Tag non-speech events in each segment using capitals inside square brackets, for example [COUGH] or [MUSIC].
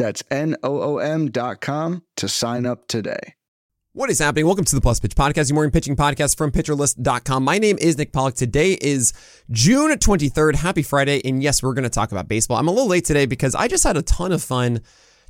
That's N O O M.com to sign up today. What is happening? Welcome to the Plus Pitch Podcast, your morning pitching podcast from pitcherlist.com. My name is Nick Pollack. Today is June 23rd. Happy Friday. And yes, we're going to talk about baseball. I'm a little late today because I just had a ton of fun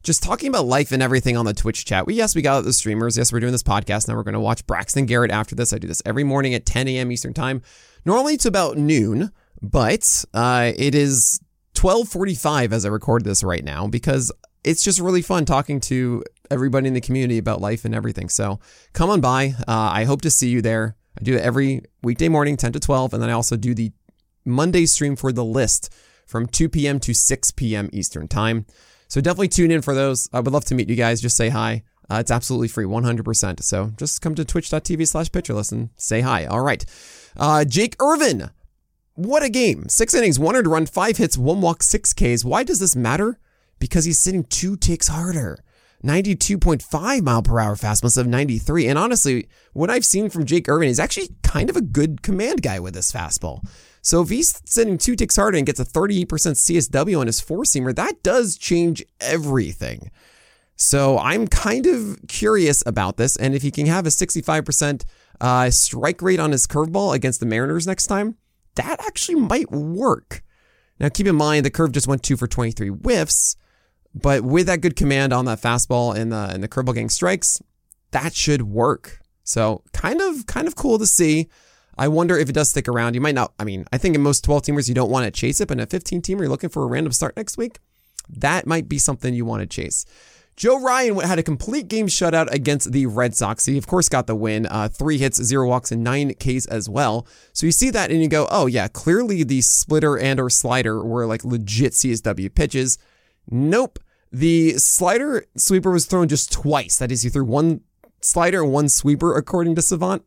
just talking about life and everything on the Twitch chat. We yes, we got the streamers. Yes, we're doing this podcast. Now we're going to watch Braxton Garrett after this. I do this every morning at 10 a.m. Eastern time. Normally it's about noon, but uh, it is 12:45 as I record this right now because it's just really fun talking to everybody in the community about life and everything. So come on by. Uh, I hope to see you there. I do it every weekday morning, 10 to 12, and then I also do the Monday stream for the list from 2 p.m. to 6 p.m. Eastern time. So definitely tune in for those. I would love to meet you guys. Just say hi. Uh, it's absolutely free, 100%. So just come to twitch.tv slash pitcherlist and say hi. All right. Uh, Jake Irvin. What a game. Six innings, one earned run, five hits, one walk, six Ks. Why does this matter? Because he's sitting two ticks harder. 92.5 mile per hour fastball instead of 93. And honestly, what I've seen from Jake Irvin is actually kind of a good command guy with his fastball. So if he's sitting two ticks harder and gets a 38% CSW on his four seamer, that does change everything. So I'm kind of curious about this. And if he can have a 65% uh, strike rate on his curveball against the Mariners next time, that actually might work. Now, keep in mind the curve just went two for 23 whiffs, but with that good command on that fastball and the and the curveball getting strikes, that should work. So kind of kind of cool to see. I wonder if it does stick around. You might not. I mean, I think in most 12 teamers you don't want to chase it, but in a 15 teamer you're looking for a random start next week. That might be something you want to chase. Joe Ryan had a complete game shutout against the Red Sox. He, of course, got the win. Uh, three hits, zero walks, and nine Ks as well. So you see that and you go, oh, yeah, clearly the splitter and or slider were like legit CSW pitches. Nope. The slider sweeper was thrown just twice. That is, he threw one slider and one sweeper, according to Savant.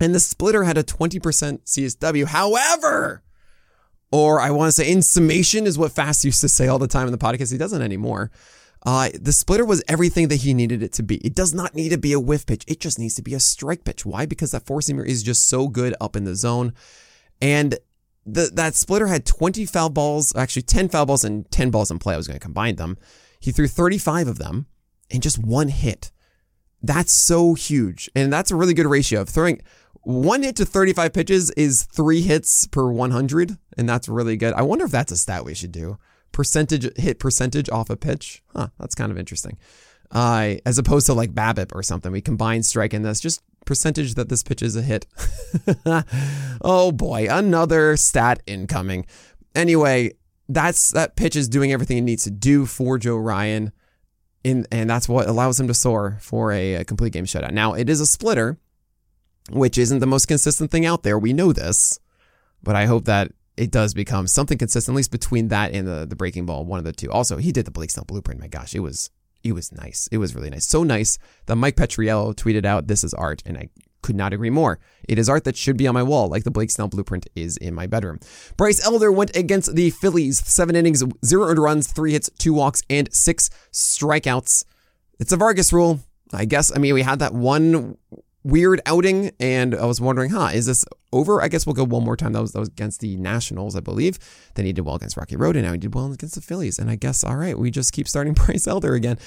And the splitter had a 20% CSW. However, or I want to say in summation is what Fast used to say all the time in the podcast. He doesn't anymore. Uh, the splitter was everything that he needed it to be. It does not need to be a whiff pitch. It just needs to be a strike pitch. Why? Because that four seamer is just so good up in the zone. And the, that splitter had 20 foul balls, actually 10 foul balls and 10 balls in play. I was going to combine them. He threw 35 of them and just one hit. That's so huge. And that's a really good ratio of throwing one hit to 35 pitches is three hits per 100. And that's really good. I wonder if that's a stat we should do percentage hit percentage off a pitch. Huh, that's kind of interesting. Uh, as opposed to like BABIP or something, we combine strike in this just percentage that this pitch is a hit. [LAUGHS] oh boy, another stat incoming. Anyway, that's that pitch is doing everything it needs to do for Joe Ryan, in and that's what allows him to soar for a, a complete game shutout. Now it is a splitter, which isn't the most consistent thing out there. We know this, but I hope that it does become something consistent, at least between that and the, the breaking ball, one of the two. Also, he did the Blake Snell blueprint. My gosh, it was it was nice. It was really nice. So nice that Mike Petriello tweeted out, This is art. And I could not agree more. It is art that should be on my wall, like the Blake Snell blueprint is in my bedroom. Bryce Elder went against the Phillies, seven innings, zero earned runs, three hits, two walks, and six strikeouts. It's a Vargas rule. I guess, I mean, we had that one weird outing, and I was wondering, huh, is this over? I guess we'll go one more time. That was that was against the Nationals, I believe. Then he did well against Rocky Road, and now he did well against the Phillies. And I guess, all right, we just keep starting [LAUGHS] Bryce Elder again.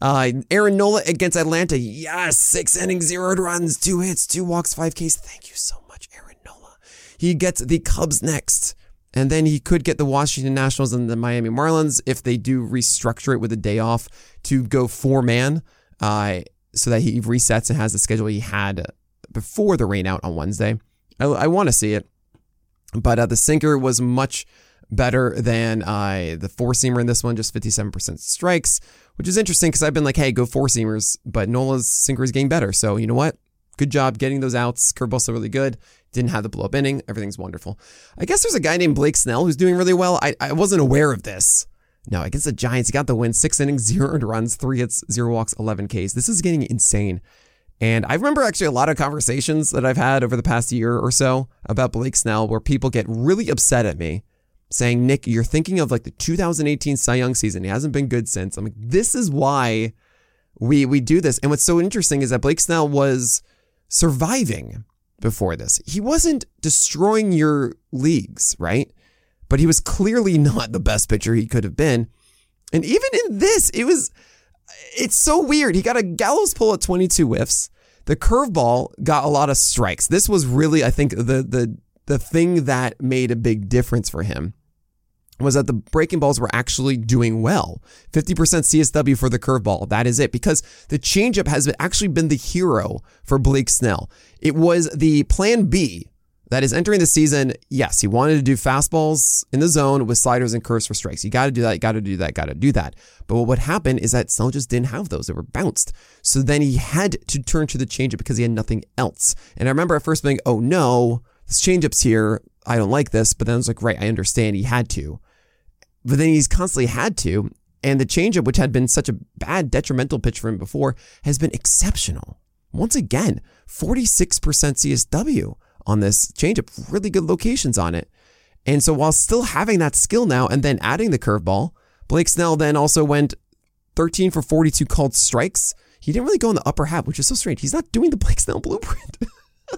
Uh, Aaron Nola against Atlanta. Yes, six innings, zero runs, two hits, two walks, five Ks. Thank you so much, Aaron Nola. He gets the Cubs next. And then he could get the Washington Nationals and the Miami Marlins if they do restructure it with a day off to go four man. Uh, so that he resets and has the schedule he had before the rain out on Wednesday. I, I want to see it, but uh, the sinker was much better than uh, the four seamer in this one, just 57% strikes, which is interesting because I've been like, hey, go four seamers, but Nola's sinker is getting better. So you know what? Good job getting those outs. Curveball's still really good. Didn't have the blow up inning. Everything's wonderful. I guess there's a guy named Blake Snell who's doing really well. I, I wasn't aware of this. No, against the Giants, he got the win. Six innings, [LAUGHS] zero runs, three hits, zero walks, 11 Ks. This is getting insane. And I remember actually a lot of conversations that I've had over the past year or so about Blake Snell where people get really upset at me saying, Nick, you're thinking of like the 2018 Cy Young season. He hasn't been good since. I'm like, this is why we we do this. And what's so interesting is that Blake Snell was surviving before this. He wasn't destroying your leagues, right? But he was clearly not the best pitcher he could have been. And even in this, it was it's so weird. He got a gallows pull at 22 whiffs. The curveball got a lot of strikes. This was really, I think, the the the thing that made a big difference for him was that the breaking balls were actually doing well. 50% CSW for the curveball. That is it. Because the changeup has actually been the hero for Blake Snell. It was the plan B that is entering the season. Yes, he wanted to do fastballs in the zone with sliders and curves for strikes. You got to do that. You got to do that. Got to do that. But what would happen is that Snell just didn't have those. They were bounced. So then he had to turn to the changeup because he had nothing else. And I remember at first being, oh no, this changeup's here. I don't like this. But then I was like, right, I understand. He had to. But then he's constantly had to. And the changeup, which had been such a bad, detrimental pitch for him before, has been exceptional. Once again, 46% CSW on this changeup, really good locations on it. And so while still having that skill now and then adding the curveball, Blake Snell then also went 13 for 42 called strikes. He didn't really go in the upper half, which is so strange. He's not doing the Blake Snell blueprint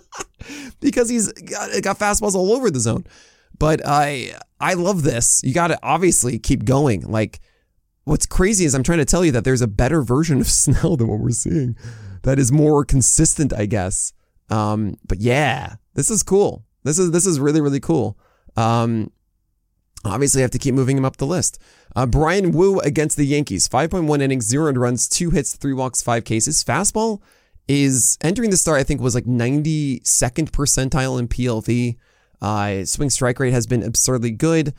[LAUGHS] because he's got, got fastballs all over the zone. But I I love this. You got to obviously keep going. Like what's crazy is I'm trying to tell you that there's a better version of [LAUGHS] Snell than what we're seeing. That is more consistent, I guess. Um, but yeah, this is cool. This is this is really really cool. Um, obviously, I have to keep moving him up the list. Uh, Bryan Woo against the Yankees, 5.1 innings, zero runs, two hits, three walks, five cases. Fastball is entering the start. I think was like 92nd percentile in PLV. Uh, swing strike rate has been absurdly good.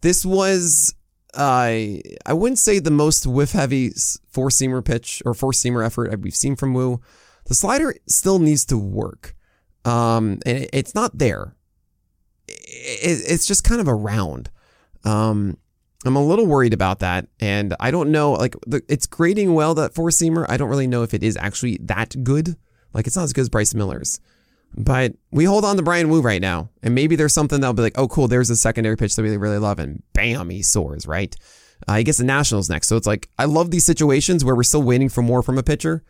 This was uh, I wouldn't say the most whiff heavy four seamer pitch or four seamer effort we've seen from Woo. The slider still needs to work. Um, and it's not there. it's just kind of around. Um, I'm a little worried about that, and I don't know. Like, the, it's grading well that four seamer. I don't really know if it is actually that good. Like, it's not as good as Bryce Miller's. But we hold on to Bryan Woo right now, and maybe there's something that'll be like, oh, cool, there's a secondary pitch that we really love, and bam, he soars, right? Uh, he gets the Nationals next. So it's like, I love these situations where we're still waiting for more from a pitcher,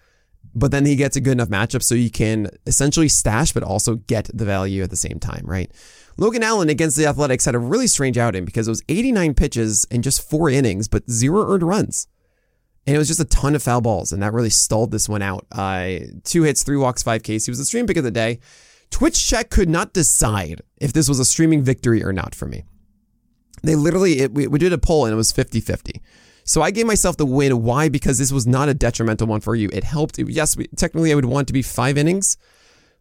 but then he gets a good enough matchup so you can essentially stash, but also get the value at the same time, right? Logan Allen against the Athletics had a really strange outing because it was 89 pitches and just four innings, but zero earned runs. And it was just a ton of foul balls, and that really stalled this one out. Uh, two hits, three walks, five Ks. He was the stream pick of the day. Twitch check could not decide if this was a streaming victory or not for me. They literally, it, we, we did a poll and it was 50 50. So I gave myself the win. Why? Because this was not a detrimental one for you. It helped. Yes, technically I would want to be five innings,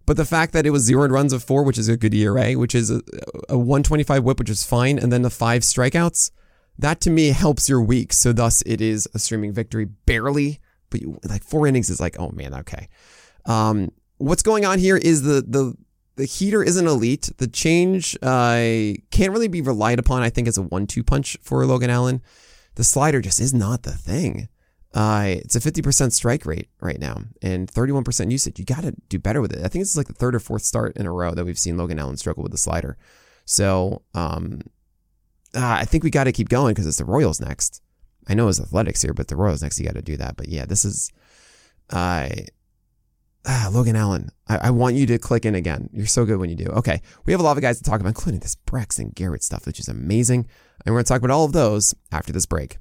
but the fact that it was zero runs of four, which is a good ERA, which is a, a 125 whip, which is fine, and then the five strikeouts, that to me helps your week. So thus it is a streaming victory, barely, but you, like four innings is like, oh man, okay. Um, what's going on here is the the the heater isn't elite. The change uh, can't really be relied upon. I think as a one-two punch for Logan Allen the slider just is not the thing. Uh, it's a 50% strike rate right now and 31% usage. You got to do better with it. I think this is like the third or fourth start in a row that we've seen Logan Allen struggle with the slider. So um, uh, I think we got to keep going because it's the Royals next. I know it's athletics here, but the Royals next, you got to do that. But yeah, this is uh, Logan Allen. I, I, want you to click in again. You're so good when you do. Okay, we have a lot of guys to talk about, including this Braxton Garrett stuff, which is amazing. And we're going to talk about all of those after this break.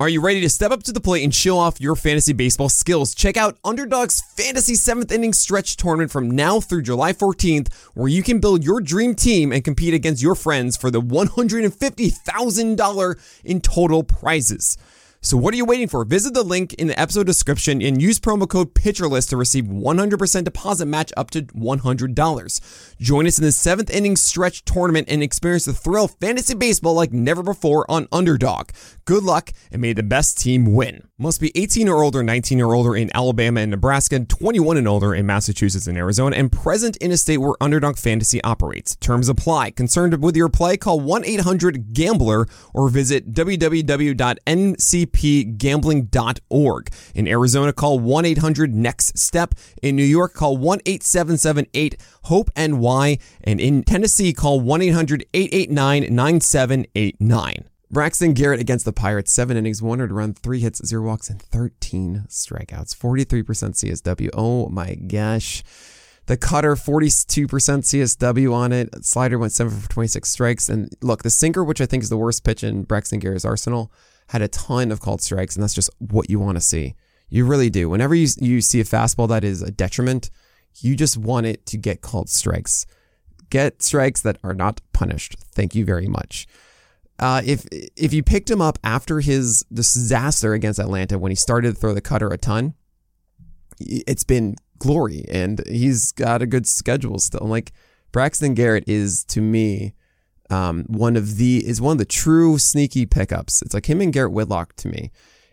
Are you ready to step up to the plate and show off your fantasy baseball skills? Check out Underdog's Fantasy 7th Inning Stretch Tournament from now through July 14th, where you can build your dream team and compete against your friends for the $150,000 in total prizes. So what are you waiting for? Visit the link in the episode description and use promo code PitcherList to receive 100% deposit match up to $100. Join us in the seventh inning stretch tournament and experience the thrill of fantasy baseball like never before on Underdog. Good luck and may the best team win. Must be 18 or older, 19 or older in Alabama and Nebraska, 21 and older in Massachusetts and Arizona, and present in a state where Underdog Fantasy operates. Terms apply. Concerned with your play? Call 1-800-GAMBLER or visit www.ncpgambling.org. In Arizona, call 1-800-NEXT-STEP. In New York, call 1-8778-HOPE-NY. And in Tennessee, call 1-800-889-9789. Braxton Garrett against the Pirates, seven innings, one earned run, three hits, zero walks, and 13 strikeouts. 43% CSW. Oh my gosh. The cutter, 42% CSW on it. Slider went seven for 26 strikes. And look, the sinker, which I think is the worst pitch in Braxton Garrett's arsenal, had a ton of called strikes, and that's just what you want to see. You really do. Whenever you, you see a fastball that is a detriment, you just want it to get called strikes. Get strikes that are not punished. Thank you very much. Uh, if if you picked him up after his disaster against Atlanta when he started to throw the cutter a ton, it's been glory, and he's got a good schedule still. Like Braxton Garrett is to me um, one of the is one of the true sneaky pickups. It's like him and Garrett Whitlock to me.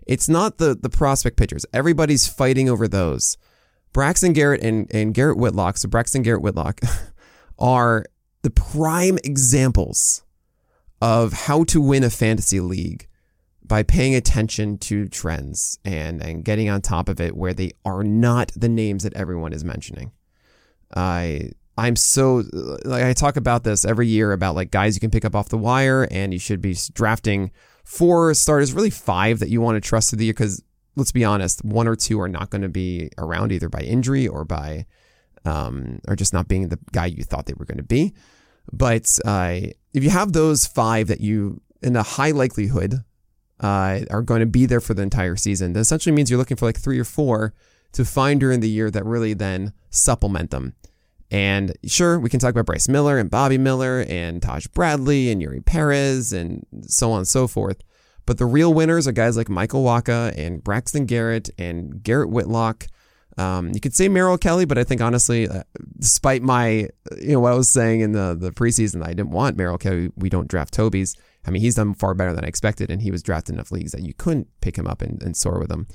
It's not the the prospect pitchers. Everybody's fighting over those. Braxton Garrett and, and Garrett Whitlock, so Braxton Garrett Whitlock, [LAUGHS] are the prime examples of how to win a fantasy league by paying attention to trends and, and getting on top of it where they are not the names that everyone is mentioning. I I'm so like I talk about this every year about like guys you can pick up off the wire and you should be drafting four starters, really five that you want to trust through the year because let's be honest, one or two are not going to be around either by injury or by um, or just not being the guy you thought they were going to be. But uh, if you have those five that you, in a high likelihood, uh, are going to be there for the entire season, that essentially means you're looking for like three or four to find during the year that really then supplement them. And sure, we can talk about Bryce Miller and Bobby Miller and Taj Bradley and Eury Perez and so on and so forth. But the real winners are guys like Michael Wacha and Braxton Garrett and Garrett Whitlock um, you could say Merrill Kelly, but I think honestly, uh, despite my, you know, what I was saying in the, the preseason, I didn't want Merrill Kelly. We don't draft Toby's. I mean, he's done far better than I expected, and he was drafted enough leagues that you couldn't pick him up and, and soar with him.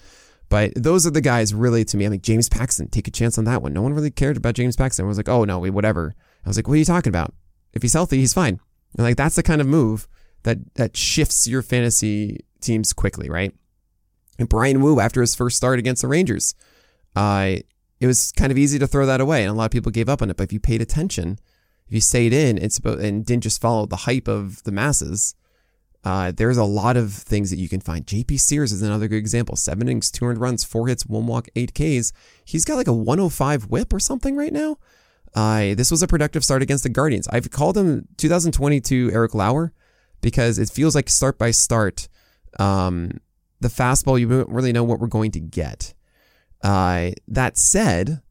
But those are the guys really to me. I mean, James Paxton, take a chance on that one. No one really cared about James Paxton. I was like, oh no, whatever. I was like, what are you talking about? If he's healthy, he's fine. And like that's the kind of move that that shifts your fantasy teams quickly, right? And Bryan Woo, after his first start against the Rangers, uh, it was kind of easy to throw that away, and a lot of people gave up on it. But if you paid attention, if you stayed in, it's about, and didn't just follow the hype of the masses, uh, there's a lot of things that you can find. JP Sears is another good example. Seven innings, 200 runs, four hits, one walk, eight Ks. He's got like a 105 whip or something right now. Uh, this was a productive start against the Guardians. I've called him 2022 Eric Lauer because it feels like start by start, um, the fastball, you don't really know what we're going to get. Uh, that said,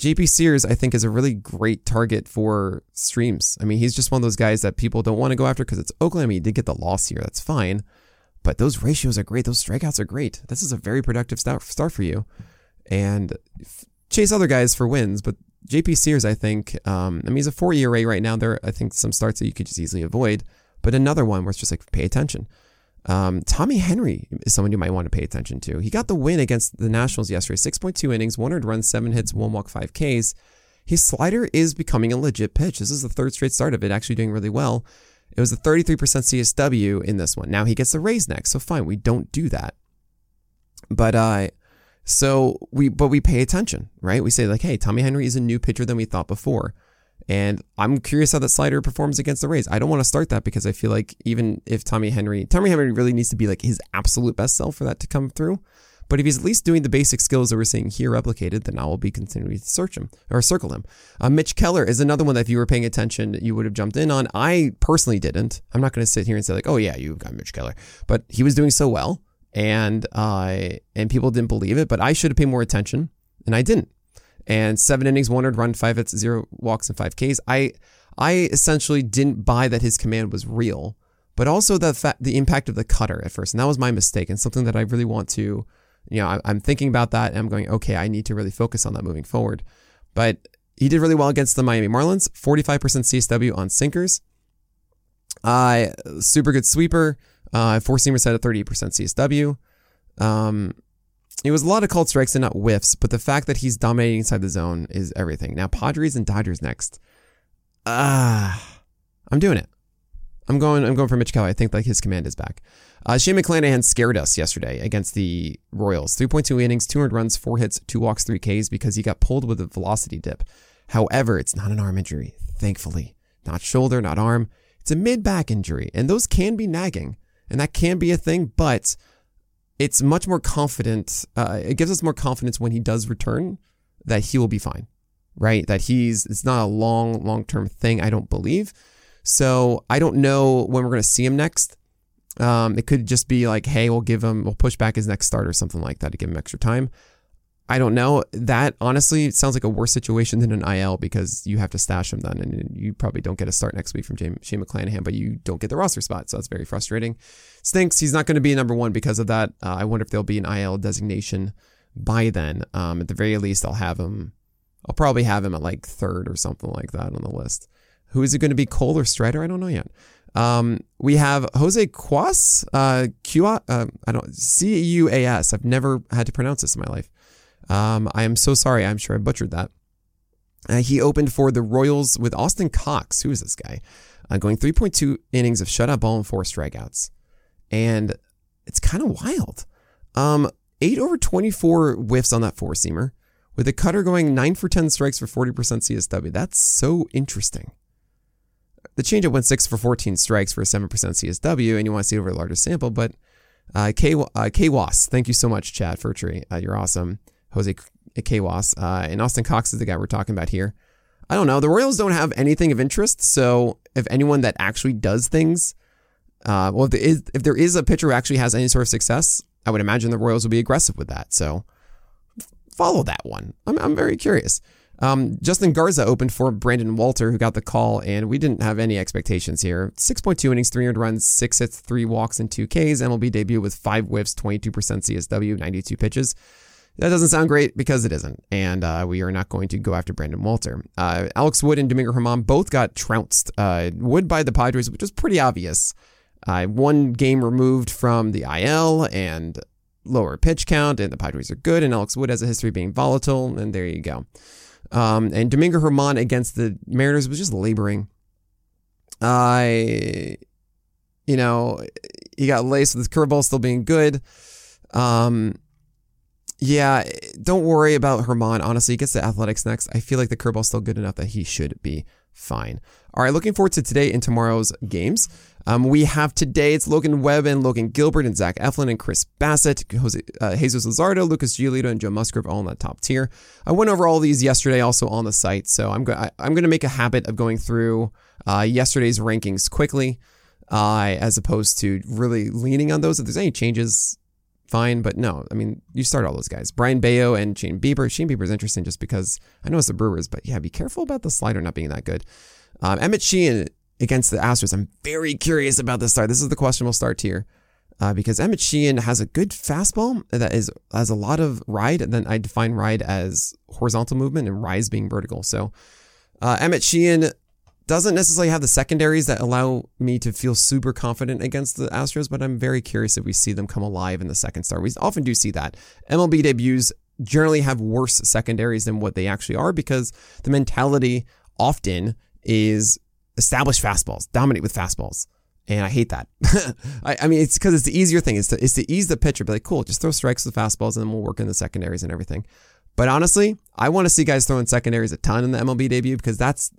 JP Sears, I think, is a really great target for streams. I mean, he's just one of those guys that people don't want to go after because it's Oakland. I mean, he did get the loss here. That's fine. But those ratios are great. Those strikeouts are great. This is a very productive start, start for you. And chase other guys for wins. But JP Sears, I think, um, I mean, he's a four ERA right now. There, I think, some starts that you could just easily avoid. But another one where it's just like, pay attention. Um, Tommy Henry is someone you might want to pay attention to. He got the win against the Nationals yesterday 6.2 innings, 100 run, 7 hits, 1 walk, 5 Ks. His slider is becoming a legit pitch. This is the third straight start of it, actually doing really well. It was a 33% CSW in this one. Now he gets the Rays next, so fine, we don't do that. But uh so we but we pay attention, right? We say like, hey, Tommy Henry is a new pitcher than we thought before. And I'm curious how that slider performs against the Rays. I don't want to start that because I feel like even if Tommy Henry, Tommy Henry really needs to be like his absolute best self for that to come through. But if he's at least doing the basic skills that we're seeing here replicated, then I will be continuing to search him or circle him. Uh, Mitch Keller is another one that if you were paying attention, you would have jumped in on. I personally didn't. I'm not going to sit here and say like, oh yeah, you got Mitch Keller, but he was doing so well, and uh, and people didn't believe it. But I should have paid more attention, and I didn't and seven innings, one earned run, five hits, zero walks, and five Ks. I I essentially didn't buy that his command was real, but also the fa- the impact of the cutter at first. And that was my mistake and something that I really want to, you know, I, am thinking about that and I'm going, okay, I need to really focus on that moving forward. But he did really well against the Miami Marlins, 45% CSW on sinkers. Uh, super good sweeper. Uh, four seamer set at 38% CSW. Um, it was a lot of called strikes and not whiffs, but the fact that he's dominating inside the zone is everything. Now, Padres and Dodgers next. Ah, uh, I'm doing it. I'm going. I'm going for Mitch Kelly. I think like his command is back. Uh, Shane McClanahan scared us yesterday against the Royals. 3.2 innings, 200 runs, four hits, two walks, three Ks because he got pulled with a velocity dip. However, it's not an arm injury, thankfully. Not shoulder, not arm. It's a mid back injury, and those can be nagging, and that can be a thing. But it's much more confident. Uh, it gives us more confidence when he does return that he will be fine, right? That he's, it's not a long, long term thing, I don't believe. So I don't know when we're going to see him next. Um, it could just be like, hey, we'll give him, we'll push back his next start or something like that to give him extra time. I don't know. That honestly sounds like a worse situation than an IL because you have to stash him then, and you probably don't get a start next week from Shane McClanahan, but you don't get the roster spot, so that's very frustrating. Stinks. He's not going to be number one because of that. Uh, I wonder if there'll be an IL designation by then. Um, at the very least, I'll have him. I'll probably have him at like third or something like that on the list. Who is it going to be, Cole or Strider? I don't know yet. Um, we have Jose Cuas, uh, Q, uh, I don't C U A S. I've never had to pronounce this in my life. Um, I am so sorry. I'm sure I butchered that. Uh, he opened for the Royals with Austin Cox. Who is this guy? Uh, going 3.2 innings of shutout ball and four strikeouts. And it's kind of wild. Um, 8 over 24 whiffs on that four seamer, with the cutter going 9 for 10 strikes for 40% CSW. That's so interesting. The changeup went 6 for 14 strikes for a 7% CSW, and you want to see over a larger sample, but uh, K, uh, K Was, thank you so much, Chad Furtree. Uh, you're awesome. Jose Kawas. Uh, and Austin Cox is the guy we're talking about here. I don't know. The Royals don't have anything of interest. So if anyone that actually does things, uh, well, if there, is, if there is a pitcher who actually has any sort of success, I would imagine the Royals will be aggressive with that. So follow that one. I'm, I'm very curious. Um, Justin Garza opened for Brandon Walter, who got the call, and we didn't have any expectations here. 6.2 innings, 300 runs, 6 hits, 3 walks, and 2 Ks. MLB debut with 5 whiffs, 22% CSW, 92 pitches. That doesn't sound great because it isn't. And uh, we are not going to go after Brandon Walter. Uh, Alex Wood and Domingo Germán both got trounced. Uh, Wood by the Padres, which was pretty obvious. Uh, one game removed from the IL and lower pitch count, and the Padres are good. And Alex Wood has a history of being volatile. And there you go. Um, and Domingo Germán against the Mariners was just laboring. I, you know, he got laced with curveball still being good. Um, yeah, don't worry about Germán. Honestly, he gets the athletics next. I feel like the curveball's still good enough that he should be fine. All right, looking forward to today and tomorrow's games. Um, we have today, it's Logan Webb and Logan Gilbert and Zach Eflin and Chris Bassitt, Jose, uh, Jesus Luzardo, Lucas Giolito, and Joe Musgrove all in that top tier. I went over all these yesterday also on the site, so I'm, go- I- I'm going to make a habit of going through uh, yesterday's rankings quickly uh, as opposed to really leaning on those. If there's any changes, fine. But no, I mean, you start all those guys. Brayan Bello and Shane Bieber. Shane Bieber is interesting just because I know it's the Brewers, but yeah, be careful about the slider not being that good. Um, Emmett Sheehan against the Astros. I'm very curious about this start. This is the questionable start here. Uh, because Emmett Sheehan has a good fastball that is has a lot of ride, and then I define ride as horizontal movement and rise being vertical. So uh, Emmett Sheehan doesn't necessarily have the secondaries that allow me to feel super confident against the Astros, but I'm very curious if we see them come alive in the second start. We often do see that. MLB debuts generally have worse secondaries than what they actually are because the mentality often is establish fastballs, dominate with fastballs. And I hate that. [LAUGHS] I, I, mean, it's because it's the easier thing. It's to, it's to ease the pitcher. Be like, cool, just throw strikes with fastballs and then we'll work in the secondaries and everything. But honestly, I want to see guys throwing secondaries a ton in the MLB debut because that's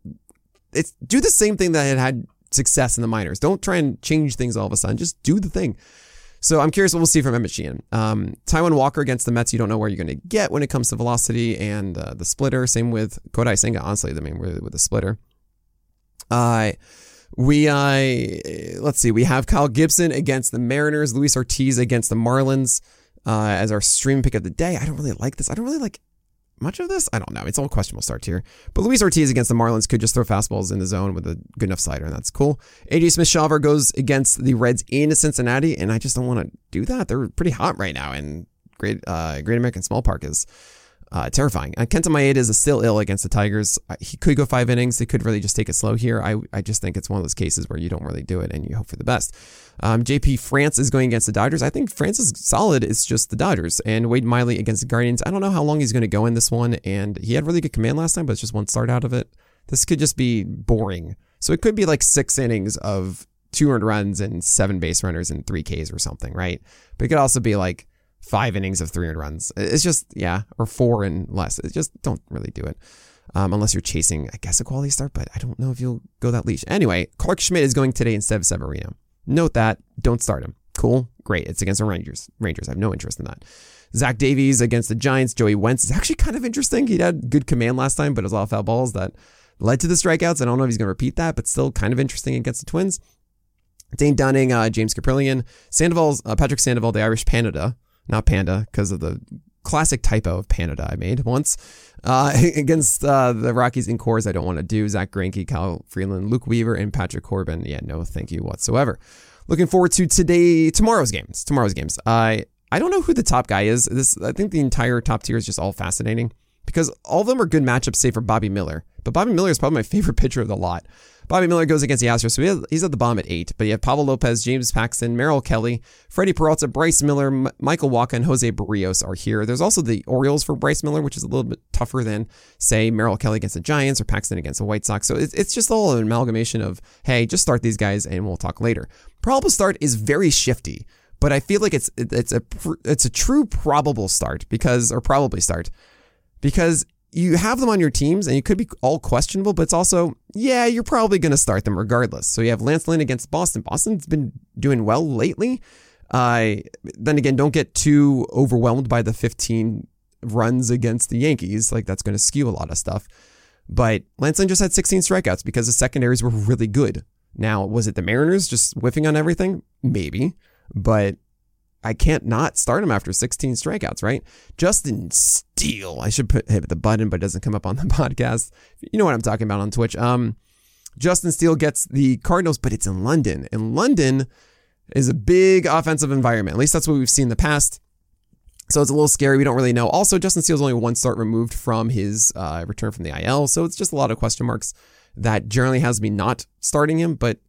it's do the same thing that had had success in the minors. Don't try and change things all of a sudden. Just do the thing. So I'm curious what we'll see from Emmett Sheehan. Um, Taijuan Walker against the Mets, you don't know where you're going to get when it comes to velocity and uh, the splitter. Same with Kodai Senga, honestly, I mean, with, with the splitter. Uh, we, uh, let's see, we have Kyle Gibson against the Mariners, Luis Ortiz against the Marlins uh, as our stream pick of the day. I don't really like this. I don't really like much of this? I don't know. It's all questionable start here. But Luis Ortiz against the Marlins could just throw fastballs in the zone with a good enough slider, and that's cool. AJ Smith Shawver goes against the Reds in Cincinnati, and I just don't want to do that. They're pretty hot right now, and Great uh, Great American Small Park is uh, terrifying. Uh, Kenta Maeda is still ill against the Tigers. Uh, he could go five innings. They could really just take it slow here. I, I just think it's one of those cases where you don't really do it and you hope for the best. Um, JP France is going against the Dodgers. I think France is solid. It's just the Dodgers. And Wade Miley against the Guardians. I don't know how long he's going to go in this one. And he had really good command last time, but it's just one start out of it. This could just be boring. So it could be like six innings of 200 runs and seven base runners and three Ks or something, right? But it could also be like five innings of 300 runs. It's just, yeah, or four and less. It just don't really do it. Um, unless you're chasing, I guess, a quality start, but I don't know if you'll go that leash. Anyway, Clarke Schmidt is going today instead of Severino. Note that. Don't start him. Cool. Great. It's against the Rangers. Rangers. I have no interest in that. Zach Davies against the Giants. Joey Wentz is actually kind of interesting. He had good command last time, but it was a lot of foul balls that led to the strikeouts. I don't know if he's going to repeat that, but still kind of interesting against the Twins. Dane Dunning, uh, James Kaprielian, Sandoval's, uh, Patrick Sandoval, the Irish Panda, not Panda, because of the classic typo of Panda I made once. Uh, [LAUGHS] against uh, the Rockies in Coors, I don't want to do. Zack Greinke, Kyle Freeland, Luke Weaver, and Patrick Corbin. Yeah, no, thank you whatsoever. Looking forward to today, tomorrow's games. Tomorrow's games. I I don't know who the top guy is. This I think the entire top tier is just all fascinating because all of them are good matchups, save for Bobby Miller. But Bobby Miller is probably my [LAUGHS] favorite pitcher of the lot. Bobby Miller goes against the Astros, so he's at the bottom at eight. But you have Pablo Lopez, James Paxton, Merrill Kelly, Freddie Peralta, Bryce Miller, M- Michael Wacha, and Jose Berríos are here. There's also the Orioles for Bryce Miller, which is a little bit tougher than, say, Merrill Kelly against the Giants or Paxton against the White Sox. So it's, it's just all an amalgamation of, hey, just start these guys and we'll talk later. Probable start is very shifty, but I feel like it's it's a it's a true probable start because or probably start because you have them on your teams and you could be all questionable, but it's also, yeah, you're probably going to start them regardless. So you have Lance Lynn against Boston. Boston's been doing well lately. Uh, then again, don't get too overwhelmed by the 15 runs against the Yankees. Like that's going to skew a lot of stuff. But Lance Lynn just had 16 strikeouts because the secondaries were really good. Now, was it the Mariners just whiffing on everything? Maybe. But I can't not start him after 16 strikeouts, right? Justin Steele. I should put hit the button, but it doesn't come up on the [LAUGHS] podcast. You know what I'm talking about on Twitch. Um, Justin Steele gets the Cardinals, but it's in London. And London is a big offensive environment. At least that's what we've seen in the past. So it's a little scary. We don't really know. Also, Justin Steele's only one start removed from his uh, return from the IL. So it's just a lot of question marks that generally has me not starting him, but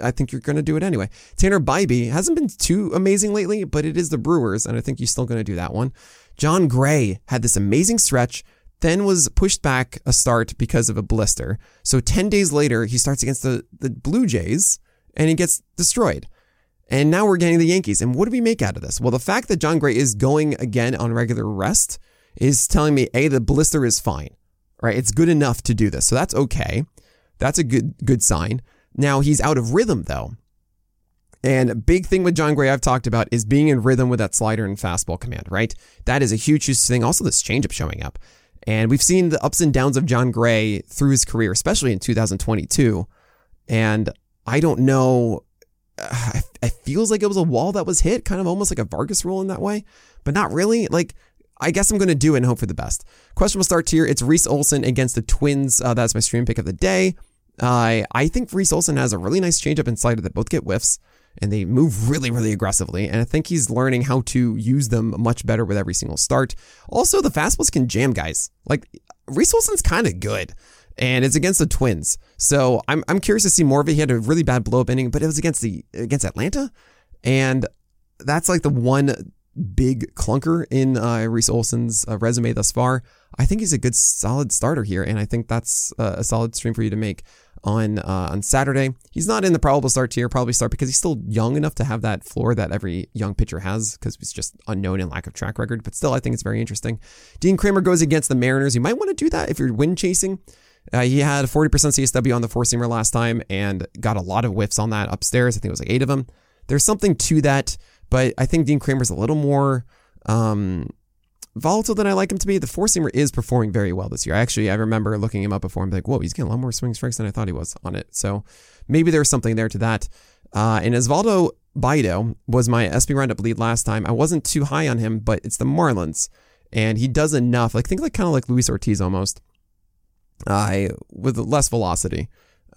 I think you're going to do it anyway. Tanner Bibee hasn't been too amazing lately, but it is the Brewers, and I think you're still going to do that one. Jon Gray had this amazing stretch, then was pushed back a start because of a blister. So 10 days later, he starts against the, the Blue Jays, and he gets destroyed. And now we're getting the Yankees. And what do we make out of this? Well, the fact that Jon Gray is going again on regular rest is telling me, A, the blister is fine, right? It's good enough to do this. So that's okay. That's a good good sign. Now he's out of rhythm though. And a big thing with Jon Gray I've talked about is being in rhythm with that slider and fastball command, right? That is a huge, huge thing. Also, this changeup showing up. And we've seen the ups and downs of Jon Gray through his career, especially in 2022. And I don't know. It feels like it was a wall that was hit, kind of almost like a Vargas rule in that way, but not really. Like, I guess I'm going to do it and hope for the best. Question will start here. It's Reese Olson against the Twins. Uh, that's my stream pick of the day. Uh, I think Reese Olson has a really nice changeup and slider that both get whiffs and they move really, really aggressively. And I think he's learning how to use them much better with every single start. Also, the fastballs can jam guys. Like Reese Olson's kind of good. And it's against the Twins, so I'm, I'm curious to see more of it. He had a really bad blow up inning, but it was against the against Atlanta, and that's like the one big clunker in uh, Reese Olson's uh, resume thus far. I think he's a good, solid starter here, and I think that's uh, a solid stream for you to make on uh, on Saturday. He's not in the probable start tier, probably start because he's still young enough to have that floor that every young pitcher has because he's just unknown and lack of track record. But still, I think it's very interesting. Dean Kremer goes against the Mariners. You might want to do that if you're win chasing. Uh, he had 40% CSW on the four seamer last time and got a lot of whiffs on that upstairs. I think it was like eight of them. There's something to that, but I think Dean Kremer's a little more um, volatile than I like him to be. The four seamer is performing very well this year. Actually, I remember looking him up before. I'm like, whoa, he's getting a lot more swing strikes than I thought he was on it. So maybe there's something there to that. Uh, and Osvaldo Bido was my SP roundup lead last time. I wasn't too high on him, but it's the Marlins. and he does enough. Like think like kind of like Luis Ortiz almost, uh, with less velocity.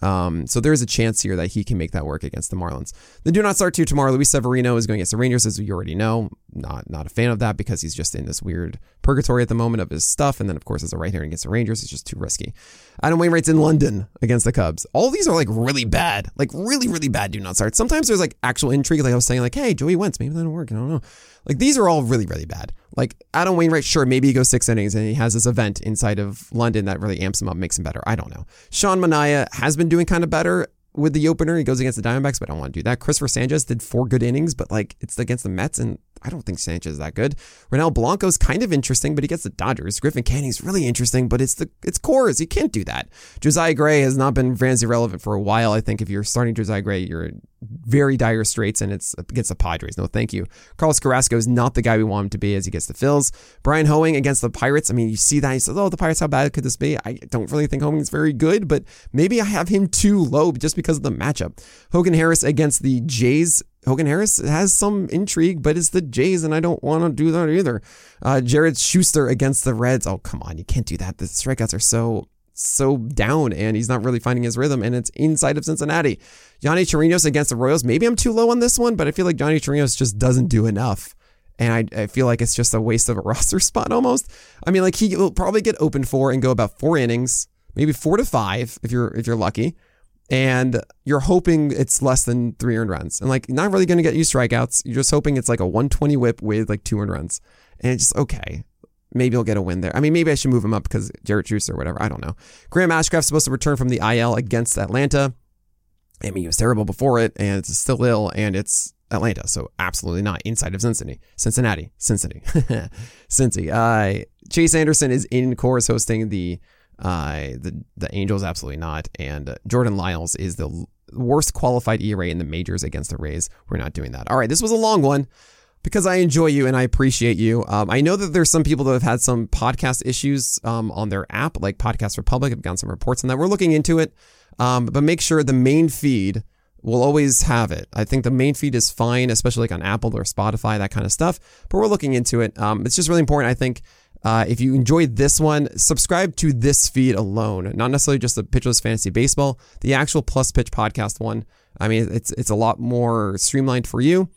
Um, so there is a chance here that he can make that work against the Marlins. The do not start to tomorrow. Luis Severino is going against the Rangers, as you already know. Not not a fan of that because he's just in this weird purgatory at the moment of his stuff. And then of course as a right hander against the Rangers, it's just too risky. Adam Wainwright's in London against the Cubs. All these are like really bad, like really really bad. Do not start. Sometimes there's like actual intrigue, like I was saying, like hey Joey Wentz, maybe that'll work. I don't know. Like these are all really, really bad. Like Adam Wainwright, sure, maybe he goes six innings and he has this event inside of London that really amps him up, makes him better. I don't know. Sean Manaea has been doing kind of better with the opener. He goes against the Diamondbacks, but I don't want to do that. Christopher Sanchez did four good innings, but like it's against the Mets, and I don't think Sanchez is that good. Ronel Blanco's kind of interesting, but he gets the Dodgers. Griffin Canning's really interesting, but it's the it's Coors. You can't do that. Josiah Gray has not been fantasy relevant for a while. I think if you're starting Josiah Gray, you're very dire straits, and it's against the Padres. No, thank you. Carlos Carrasco is not the guy we want him to be as he gets the Phils. Bryan Hoeing against the Pirates. I mean, you see that. He says, oh, the Pirates, how bad could this be? I don't really think Hoeing is very good, but maybe I have him too low just because of the matchup. Hogan Harris against the Jays. Hogan Harris has some intrigue, but it's the Jays, and I don't want to do that either. Uh, Jared Schuster against the Reds. Oh, come on. You can't do that. The strikeouts are so so down and he's not really finding his rhythm and it's inside of Cincinnati. Yonny Chirinos against the Royals. Maybe I'm too low on this one, but I feel like Yonny Chirinos just doesn't do enough. And I, I feel like it's just a waste of a [LAUGHS] roster spot almost. I mean, like he will probably get open for and go about four innings, maybe four to five if you're if you're lucky. And you're hoping it's less than three earned runs. And like not really gonna get you strikeouts. You're just hoping it's like a 120 whip with like two earned runs. And it's just okay maybe he'll get a win there. I mean, maybe I should move him up because Jared Juice or whatever. I don't know. Graham Ashcraft's supposed to return from the IL against Atlanta. I mean, he was terrible before it, and it's still ill, and it's Atlanta, so absolutely not inside of Cincinnati. Cincinnati, Cincinnati, [LAUGHS] Cincy. Uh, Chase Anderson is in Coors hosting the uh, the the Angels, absolutely not, and uh, Jordan Lyles is the worst qualified ERA in the majors against the Rays. We're not doing that. All right, this was a long one because I enjoy you and I appreciate you. Um, I know that there's some people that have had some podcast issues um, on their app, like Podcast Republic. I've gotten some reports on that. We're looking into it, um, but make sure the main feed will always have it. I think the main feed is fine, especially like on Apple or Spotify, that kind of stuff. But we're looking into it. Um, it's just really important. I think uh, if you enjoyed this one, subscribe to this feed alone, not necessarily just the Pitcher List Fantasy Baseball, the actual Plus Pitch podcast one. I mean, it's it's a lot more streamlined for you.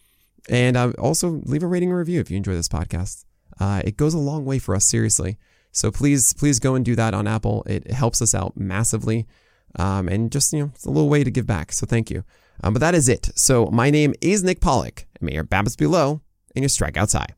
And uh, also leave a rating or review if you enjoy this podcast. Uh, it goes a long way for us, seriously. So please, please go and do that on Apple. It helps us out massively. Um, and just, you know, it's a little way to give back. So thank you. Um, but that is it. So my name is Nick Pollack. and may your BABIPs be low and your strikeouts high.